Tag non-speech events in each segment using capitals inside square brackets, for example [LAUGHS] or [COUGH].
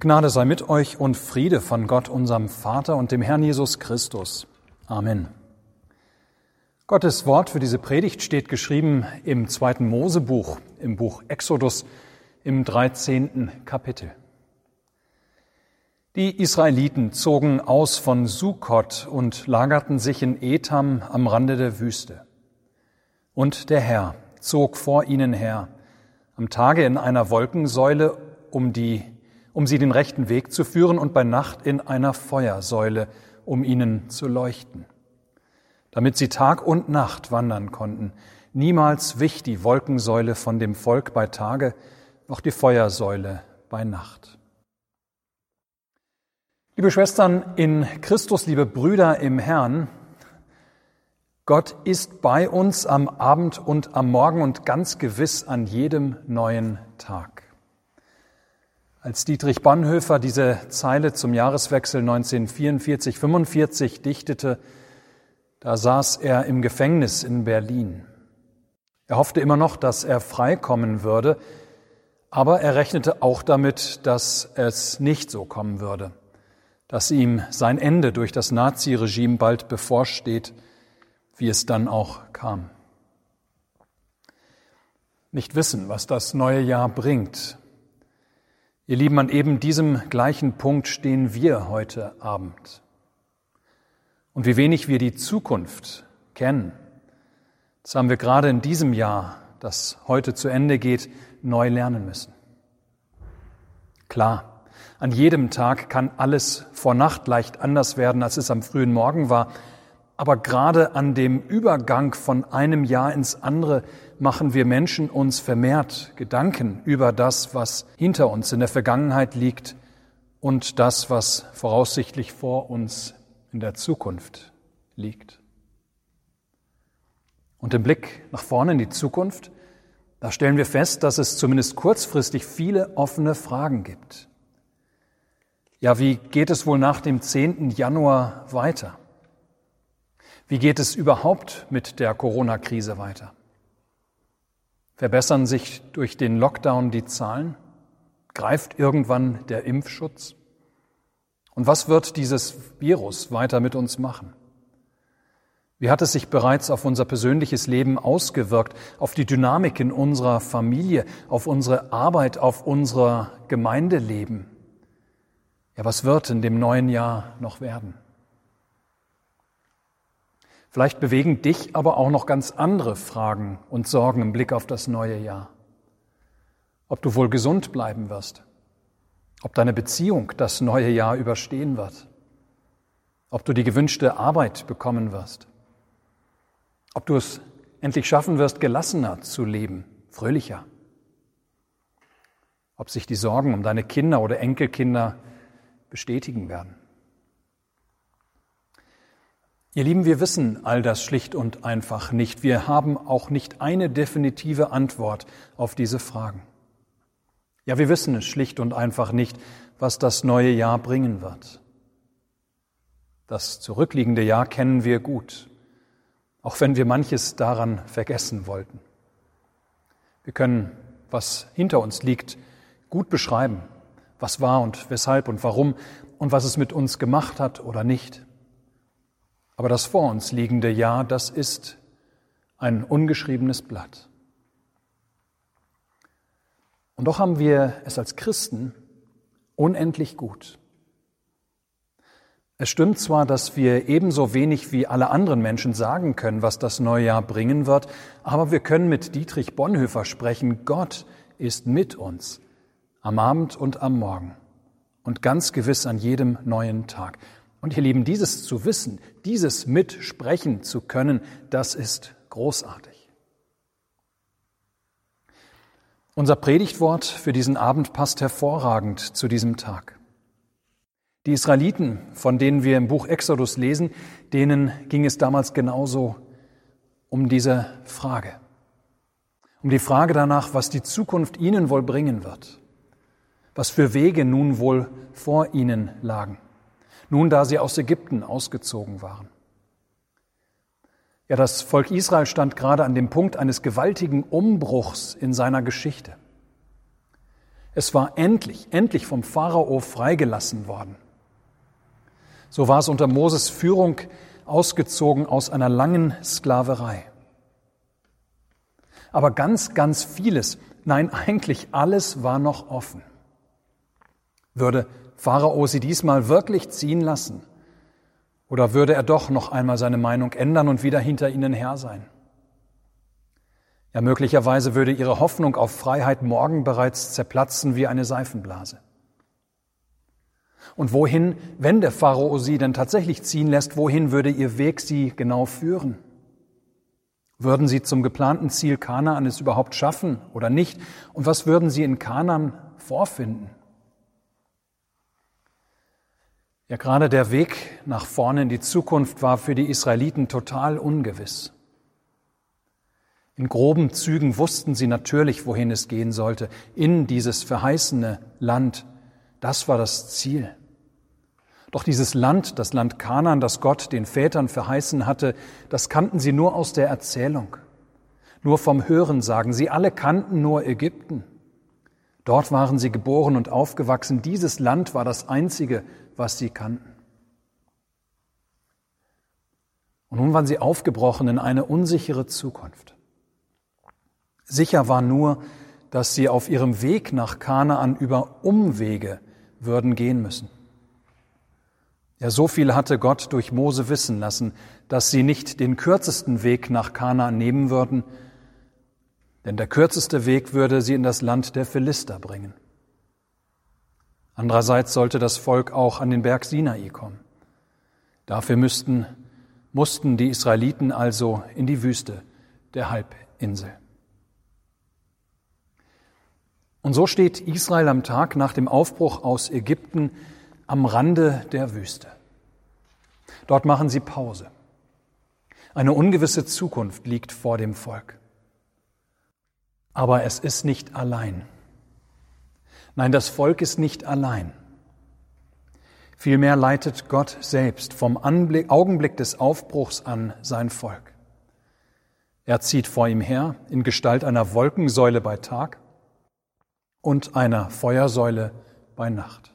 Gnade sei mit euch und Friede von Gott, unserem Vater und dem Herrn Jesus Christus. Amen. Gottes Wort für diese Predigt steht geschrieben im zweiten Mosebuch, im Buch Exodus, im 13. Kapitel. Die Israeliten zogen aus von Sukkot und lagerten sich in Etam am Rande der Wüste. Und der Herr zog vor ihnen her, am Tage in einer Wolkensäule, um, die, um sie den rechten Weg zu führen, und bei Nacht in einer Feuersäule, um ihnen zu leuchten, damit sie Tag und Nacht wandern konnten. Niemals wich die Wolkensäule von dem Volk bei Tage, noch die Feuersäule bei Nacht. Liebe Schwestern in Christus, liebe Brüder im Herrn, Gott ist bei uns am Abend und am Morgen und ganz gewiss an jedem neuen Tag. Als Dietrich Bonhoeffer diese Zeile zum Jahreswechsel 1944-45 dichtete, da saß er im Gefängnis in Berlin. Er hoffte immer noch, dass er freikommen würde, aber er rechnete auch damit, dass es nicht so kommen würde, dass ihm sein Ende durch das Naziregime bald bevorsteht, wie es dann auch kam. Nicht wissen, was das neue Jahr bringt. Ihr Lieben, an eben diesem gleichen Punkt stehen wir heute Abend. Und wie wenig wir die Zukunft kennen, das haben wir gerade in diesem Jahr, das heute zu Ende geht, neu lernen müssen. Klar, an jedem Tag kann alles vor Nacht leicht anders werden, als es am frühen Morgen war, aber gerade an dem Übergang von einem Jahr ins andere machen wir Menschen uns vermehrt Gedanken über das, was hinter uns in der Vergangenheit liegt und das, was voraussichtlich vor uns in der Zukunft liegt. Und im Blick nach vorne in die Zukunft, da stellen wir fest, dass es zumindest kurzfristig viele offene Fragen gibt. Ja, wie geht es wohl nach dem 10. Januar weiter? Wie geht es überhaupt mit der Corona-Krise weiter? Verbessern sich durch den Lockdown die Zahlen? Greift irgendwann der Impfschutz? Und was wird dieses Virus weiter mit uns machen? Wie hat es sich bereits auf unser persönliches Leben ausgewirkt, auf die Dynamik in unserer Familie, auf unsere Arbeit, auf unser Gemeindeleben? Ja, was wird in dem neuen Jahr noch werden? Vielleicht bewegen dich aber auch noch ganz andere Fragen und Sorgen im Blick auf das neue Jahr. Ob du wohl gesund bleiben wirst, ob deine Beziehung das neue Jahr überstehen wird, ob du die gewünschte Arbeit bekommen wirst, ob du es endlich schaffen wirst, gelassener zu leben, fröhlicher, ob sich die Sorgen um deine Kinder oder Enkelkinder bestätigen werden. Ihr Lieben, wir wissen all das schlicht und einfach nicht. Wir haben auch nicht eine definitive Antwort auf diese Fragen. Ja, wir wissen es schlicht und einfach nicht, was das neue Jahr bringen wird. Das zurückliegende Jahr kennen wir gut, auch wenn wir manches daran vergessen wollten. Wir können, was hinter uns liegt, gut beschreiben, was war und weshalb und warum und was es mit uns gemacht hat oder nicht. Aber das vor uns liegende Jahr, das ist ein ungeschriebenes Blatt. Und doch haben wir es als Christen unendlich gut. Es stimmt zwar, dass wir ebenso wenig wie alle anderen Menschen sagen können, was das neue Jahr bringen wird, aber wir können mit Dietrich Bonhoeffer sprechen, Gott ist mit uns am Abend und am Morgen und ganz gewiss an jedem neuen Tag. Und ihr Lieben, dieses zu wissen, dieses mitsprechen zu können, das ist großartig. Unser Predigtwort für diesen Abend passt hervorragend zu diesem Tag. Die Israeliten, von denen wir im Buch Exodus lesen, denen ging es damals genauso um diese Frage. Um die Frage danach, was die Zukunft ihnen wohl bringen wird. Was für Wege nun wohl vor ihnen lagen nun da sie aus Ägypten ausgezogen waren. Ja, das Volk Israel stand gerade an dem Punkt eines gewaltigen Umbruchs in seiner Geschichte. Es war endlich, endlich vom Pharao freigelassen worden. So war es unter Moses Führung ausgezogen aus einer langen Sklaverei. Aber ganz, ganz vieles, nein, [LAUGHS] eigentlich alles war noch offen. Würde Pharao sie diesmal wirklich ziehen lassen? Oder würde er doch noch einmal seine Meinung ändern und wieder hinter ihnen her sein? Ja, möglicherweise würde ihre Hoffnung auf Freiheit morgen bereits zerplatzen wie eine Seifenblase. Und wohin, wenn der Pharao sie denn tatsächlich ziehen lässt, wohin würde ihr Weg sie genau führen? Würden sie zum geplanten Ziel Kanaan es überhaupt schaffen oder nicht? Und was würden sie in Kanaan vorfinden? Ja, gerade der Weg nach vorne in die Zukunft war für die Israeliten total ungewiss. In groben Zügen wussten sie natürlich, wohin es gehen sollte, in dieses verheißene Land. Das war das Ziel. Doch dieses Land, das Land Kanaan, das Gott den Vätern verheißen hatte, das kannten sie nur aus der Erzählung, nur vom Hörensagen. Sie alle kannten nur Ägypten. Dort waren sie geboren und aufgewachsen. Dieses Land war das einzige, was sie kannten. Und nun waren sie aufgebrochen in eine unsichere Zukunft. Sicher war nur, dass sie auf ihrem Weg nach Kanaan über Umwege würden gehen müssen. Ja, so viel hatte Gott durch Mose wissen lassen, dass sie nicht den kürzesten Weg nach Kanaan nehmen würden, denn der kürzeste Weg würde sie in das Land der Philister bringen. Andererseits sollte das Volk auch an den Berg Sinai kommen. Dafür müssten, mussten die Israeliten also in die Wüste der Halbinsel. Und so steht Israel am Tag nach dem Aufbruch aus Ägypten am Rande der Wüste. Dort machen sie Pause. Eine ungewisse Zukunft liegt vor dem Volk. Aber es ist nicht allein. Nein, das Volk ist nicht allein. Vielmehr leitet Gott selbst vom Anblick, Augenblick des Aufbruchs an sein Volk. Er zieht vor ihm her in Gestalt einer Wolkensäule bei Tag und einer Feuersäule bei Nacht.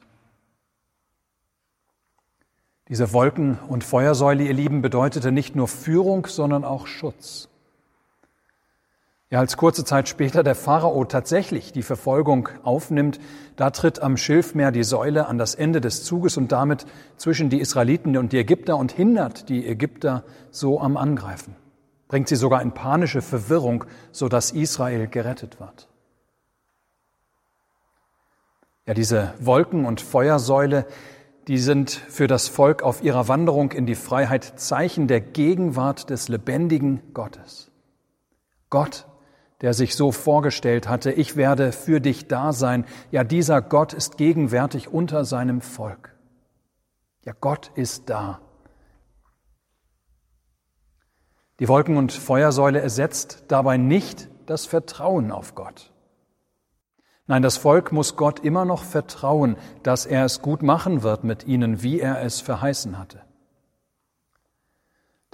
Diese Wolken- und Feuersäule, ihr Lieben, bedeutete nicht nur Führung, sondern auch Schutz. Ja, als kurze Zeit später der Pharao tatsächlich die Verfolgung aufnimmt, da tritt am Schilfmeer die Säule an das Ende des Zuges und damit zwischen die Israeliten und die Ägypter und hindert die Ägypter so am Angreifen, bringt sie sogar in panische Verwirrung, so dass Israel gerettet wird. Ja, diese Wolken- und Feuersäule, die sind für das Volk auf ihrer Wanderung in die Freiheit Zeichen der Gegenwart des lebendigen Gottes. Gott der sich so vorgestellt hatte, ich werde für dich da sein. Ja, dieser Gott ist gegenwärtig unter seinem Volk. Ja, Gott ist da. Die Wolken- und Feuersäule ersetzt dabei nicht das Vertrauen auf Gott. Nein, das Volk muss Gott immer noch vertrauen, dass er es gut machen wird mit ihnen, wie er es verheißen hatte.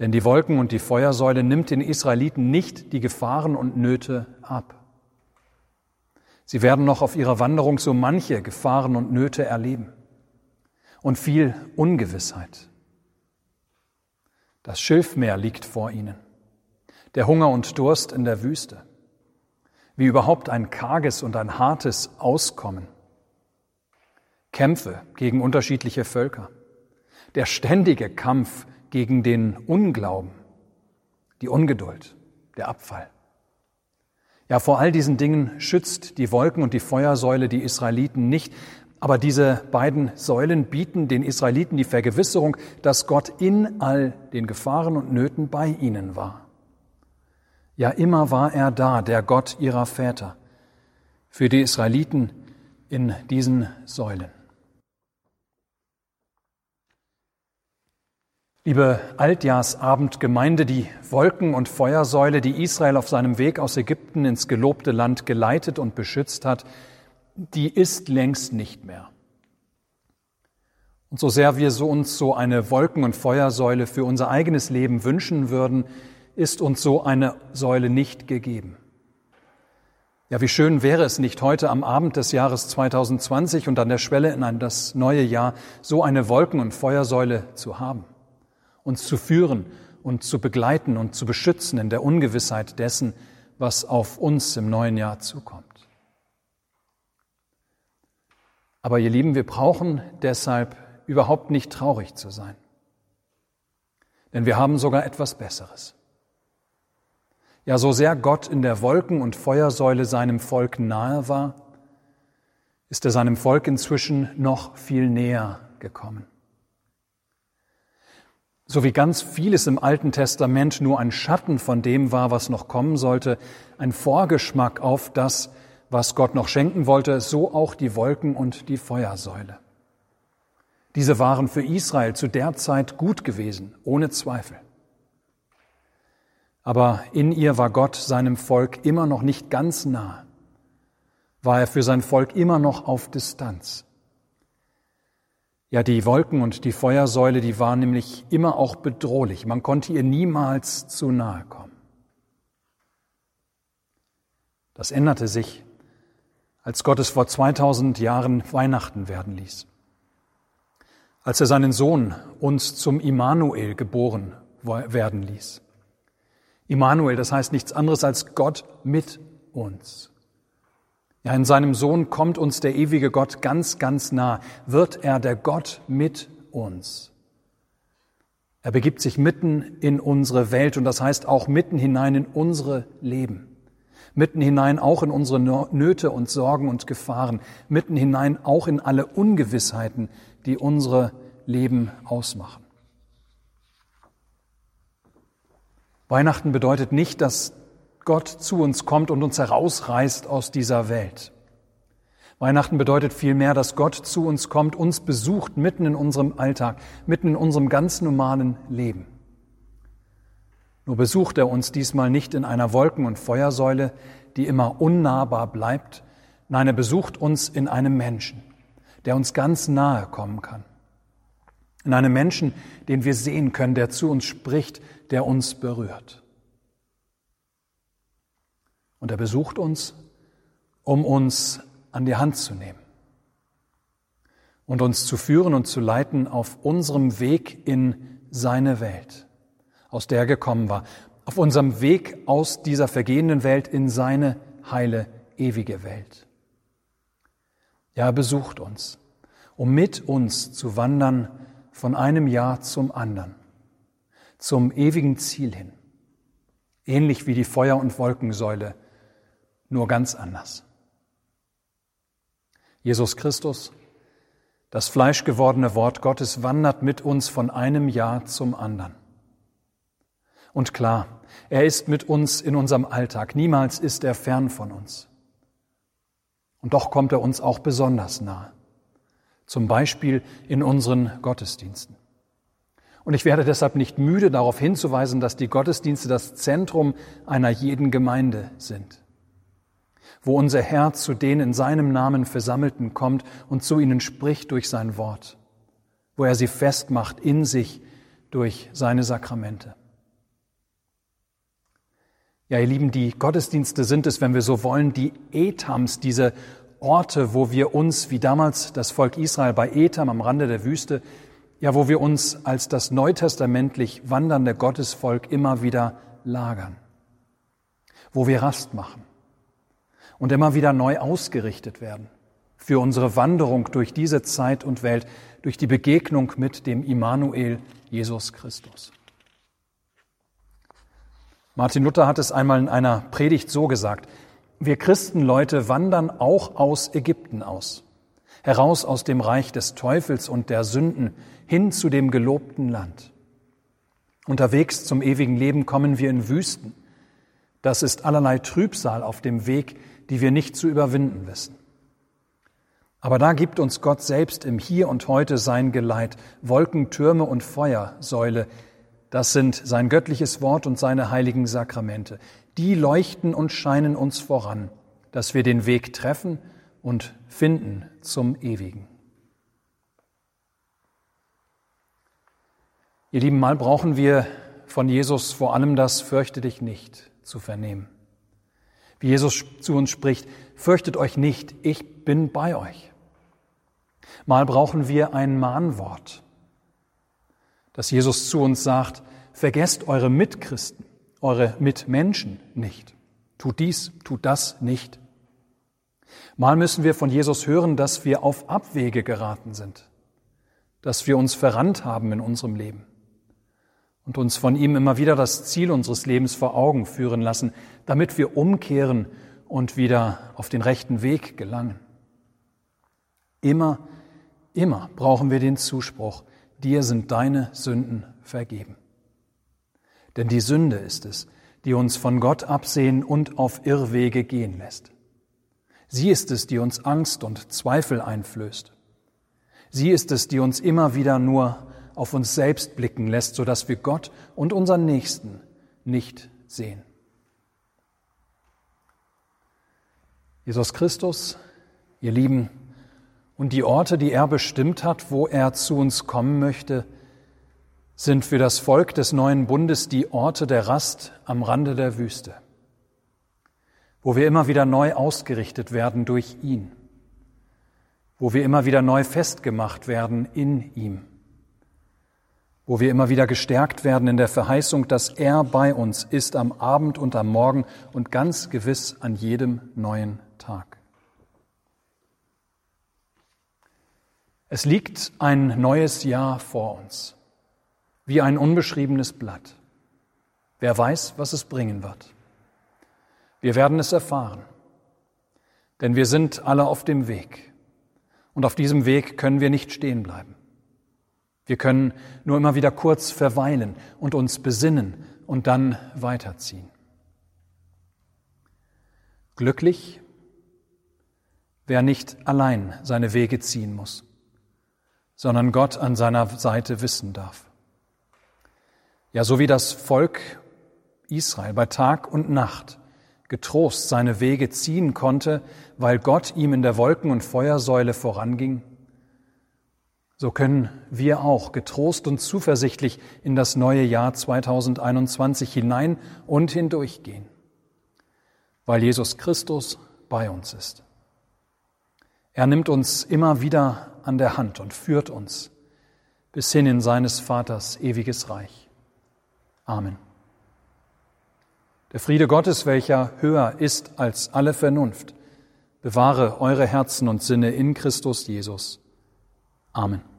Denn die Wolken und die Feuersäule nimmt den Israeliten nicht die Gefahren und Nöte ab. Sie werden noch auf ihrer Wanderung so manche Gefahren und Nöte erleben. Und viel Ungewissheit. Das Schilfmeer liegt vor ihnen, der Hunger und Durst in der Wüste, wie überhaupt ein karges und ein hartes Auskommen, Kämpfe gegen unterschiedliche Völker, der ständige Kampf gegen den Unglauben, die Ungeduld, der Abfall. Ja, vor all diesen Dingen schützt die Wolken und die Feuersäule die Israeliten nicht, aber diese beiden Säulen bieten den Israeliten die Vergewisserung, dass Gott in all den Gefahren und Nöten bei ihnen war. Ja, immer war er da, der Gott ihrer Väter, für die Israeliten in diesen Säulen. Liebe Altjahrsabendgemeinde, die Wolken- und Feuersäule, die Israel auf seinem Weg aus Ägypten ins gelobte Land geleitet und beschützt hat, die ist längst nicht mehr. Und so sehr wir so uns so eine Wolken- und Feuersäule für unser eigenes Leben wünschen würden, ist uns so eine Säule nicht gegeben. Ja, wie schön wäre es nicht heute am Abend des Jahres 2020 und an der Schwelle in das neue Jahr so eine Wolken- und Feuersäule zu haben, uns zu führen und zu begleiten und zu beschützen in der Ungewissheit dessen, was auf uns im neuen Jahr zukommt. Aber ihr Lieben, wir brauchen deshalb überhaupt nicht traurig zu sein. Denn wir haben sogar etwas Besseres. Ja, so sehr Gott in der Wolken- und Feuersäule seinem Volk nahe war, ist er seinem Volk inzwischen noch viel näher gekommen. So wie ganz vieles im Alten Testament nur ein Schatten von dem war, was noch kommen sollte, ein Vorgeschmack auf das, was Gott noch schenken wollte, so auch die Wolken und die Feuersäule. Diese waren für Israel zu der Zeit gut gewesen, ohne Zweifel. Aber in ihr war Gott seinem Volk immer noch nicht ganz nah, war er für sein Volk immer noch auf Distanz. Ja, die Wolken und die Feuersäule, die waren nämlich immer auch bedrohlich. Man konnte ihr niemals zu nahe kommen. Das änderte sich, als Gott es vor 2000 Jahren Weihnachten werden ließ. Als er seinen Sohn uns zum Immanuel geboren werden ließ. Immanuel, das heißt nichts anderes als Gott mit uns. Ja, in seinem Sohn kommt uns der ewige Gott ganz, ganz nah, wird er der Gott mit uns. Er begibt sich mitten in unsere Welt und das heißt auch mitten hinein in unsere Leben. Mitten hinein auch in unsere Nöte und Sorgen und Gefahren. Mitten hinein auch in alle Ungewissheiten, die unsere Leben ausmachen. Weihnachten bedeutet nicht, dass Gott zu uns kommt und uns herausreißt aus dieser Welt. Weihnachten bedeutet vielmehr, dass Gott zu uns kommt, uns besucht mitten in unserem Alltag, mitten in unserem ganz normalen Leben. Nur besucht er uns diesmal nicht in einer Wolken- und Feuersäule, die immer unnahbar bleibt. Nein, er besucht uns in einem Menschen, der uns ganz nahe kommen kann. In einem Menschen, den wir sehen können, der zu uns spricht, der uns berührt. Und er besucht uns, um uns an die Hand zu nehmen und uns zu führen und zu leiten auf unserem Weg in seine Welt, aus der er gekommen war, auf unserem Weg aus dieser vergehenden Welt in seine heile, ewige Welt. Ja, er besucht uns, um mit uns zu wandern von einem Jahr zum anderen, zum ewigen Ziel hin, ähnlich wie die Feuer- und Wolkensäule nur ganz anders. Jesus Christus, das fleischgewordene Wort Gottes, wandert mit uns von einem Jahr zum anderen. Und klar, er ist mit uns in unserem Alltag, niemals ist er fern von uns. Und doch kommt er uns auch besonders nahe, zum Beispiel in unseren Gottesdiensten. Und ich werde deshalb nicht müde darauf hinzuweisen, dass die Gottesdienste das Zentrum einer jeden Gemeinde sind wo unser Herr zu den in seinem Namen Versammelten kommt und zu ihnen spricht durch sein Wort, wo er sie festmacht in sich durch seine Sakramente. Ja, ihr Lieben, die Gottesdienste sind es, wenn wir so wollen, die Etams, diese Orte, wo wir uns, wie damals das Volk Israel bei Etam am Rande der Wüste, ja, wo wir uns als das neutestamentlich wandernde Gottesvolk immer wieder lagern, wo wir Rast machen und immer wieder neu ausgerichtet werden für unsere Wanderung durch diese Zeit und Welt, durch die Begegnung mit dem Immanuel Jesus Christus. Martin Luther hat es einmal in einer Predigt so gesagt, wir Christenleute wandern auch aus Ägypten aus, heraus aus dem Reich des Teufels und der Sünden hin zu dem gelobten Land. Unterwegs zum ewigen Leben kommen wir in Wüsten. Das ist allerlei Trübsal auf dem Weg, die wir nicht zu überwinden wissen. Aber da gibt uns Gott selbst im Hier und Heute sein Geleit, Wolken, Türme und Feuersäule, das sind sein göttliches Wort und seine heiligen Sakramente. Die leuchten und scheinen uns voran, dass wir den Weg treffen und finden zum Ewigen. Ihr Lieben, mal brauchen wir von Jesus vor allem das Fürchte dich nicht zu vernehmen. Wie Jesus zu uns spricht, fürchtet euch nicht, ich bin bei euch. Mal brauchen wir ein Mahnwort, dass Jesus zu uns sagt, vergesst eure Mitchristen, eure Mitmenschen nicht. Tut dies, tut das nicht. Mal müssen wir von Jesus hören, dass wir auf Abwege geraten sind, dass wir uns verrannt haben in unserem Leben und uns von ihm immer wieder das Ziel unseres Lebens vor Augen führen lassen, damit wir umkehren und wieder auf den rechten Weg gelangen. Immer, immer brauchen wir den Zuspruch, dir sind deine Sünden vergeben. Denn die Sünde ist es, die uns von Gott absehen und auf Irrwege gehen lässt. Sie ist es, die uns Angst und Zweifel einflößt. Sie ist es, die uns immer wieder nur auf uns selbst blicken lässt, sodass wir Gott und unseren Nächsten nicht sehen. Jesus Christus, ihr Lieben, und die Orte, die er bestimmt hat, wo er zu uns kommen möchte, sind für das Volk des neuen Bundes die Orte der Rast am Rande der Wüste, wo wir immer wieder neu ausgerichtet werden durch ihn, wo wir immer wieder neu festgemacht werden in ihm, wo wir immer wieder gestärkt werden in der Verheißung, dass er bei uns ist am Abend und am Morgen und ganz gewiss an jedem neuen Tag. Es liegt ein neues Jahr vor uns wie ein unbeschriebenes Blatt. Wer weiß, was es bringen wird. Wir werden es erfahren, denn wir sind alle auf dem Weg. Und auf diesem Weg können wir nicht stehen bleiben. Wir können nur immer wieder kurz verweilen und uns besinnen und dann weiterziehen. Glücklich, wer nicht allein seine Wege ziehen muss, sondern Gott an seiner Seite wissen darf. Ja, so wie das Volk Israel bei Tag und Nacht getrost seine Wege ziehen konnte, weil Gott ihm in der Wolken- und Feuersäule voranging, so können wir auch getrost und zuversichtlich in das neue Jahr 2021 hinein und hindurchgehen, weil Jesus Christus bei uns ist. Er nimmt uns immer wieder an der Hand und führt uns bis hin in seines Vaters ewiges Reich. Amen. Der Friede Gottes, welcher höher ist als alle Vernunft, bewahre eure Herzen und Sinne in Christus Jesus. Amen.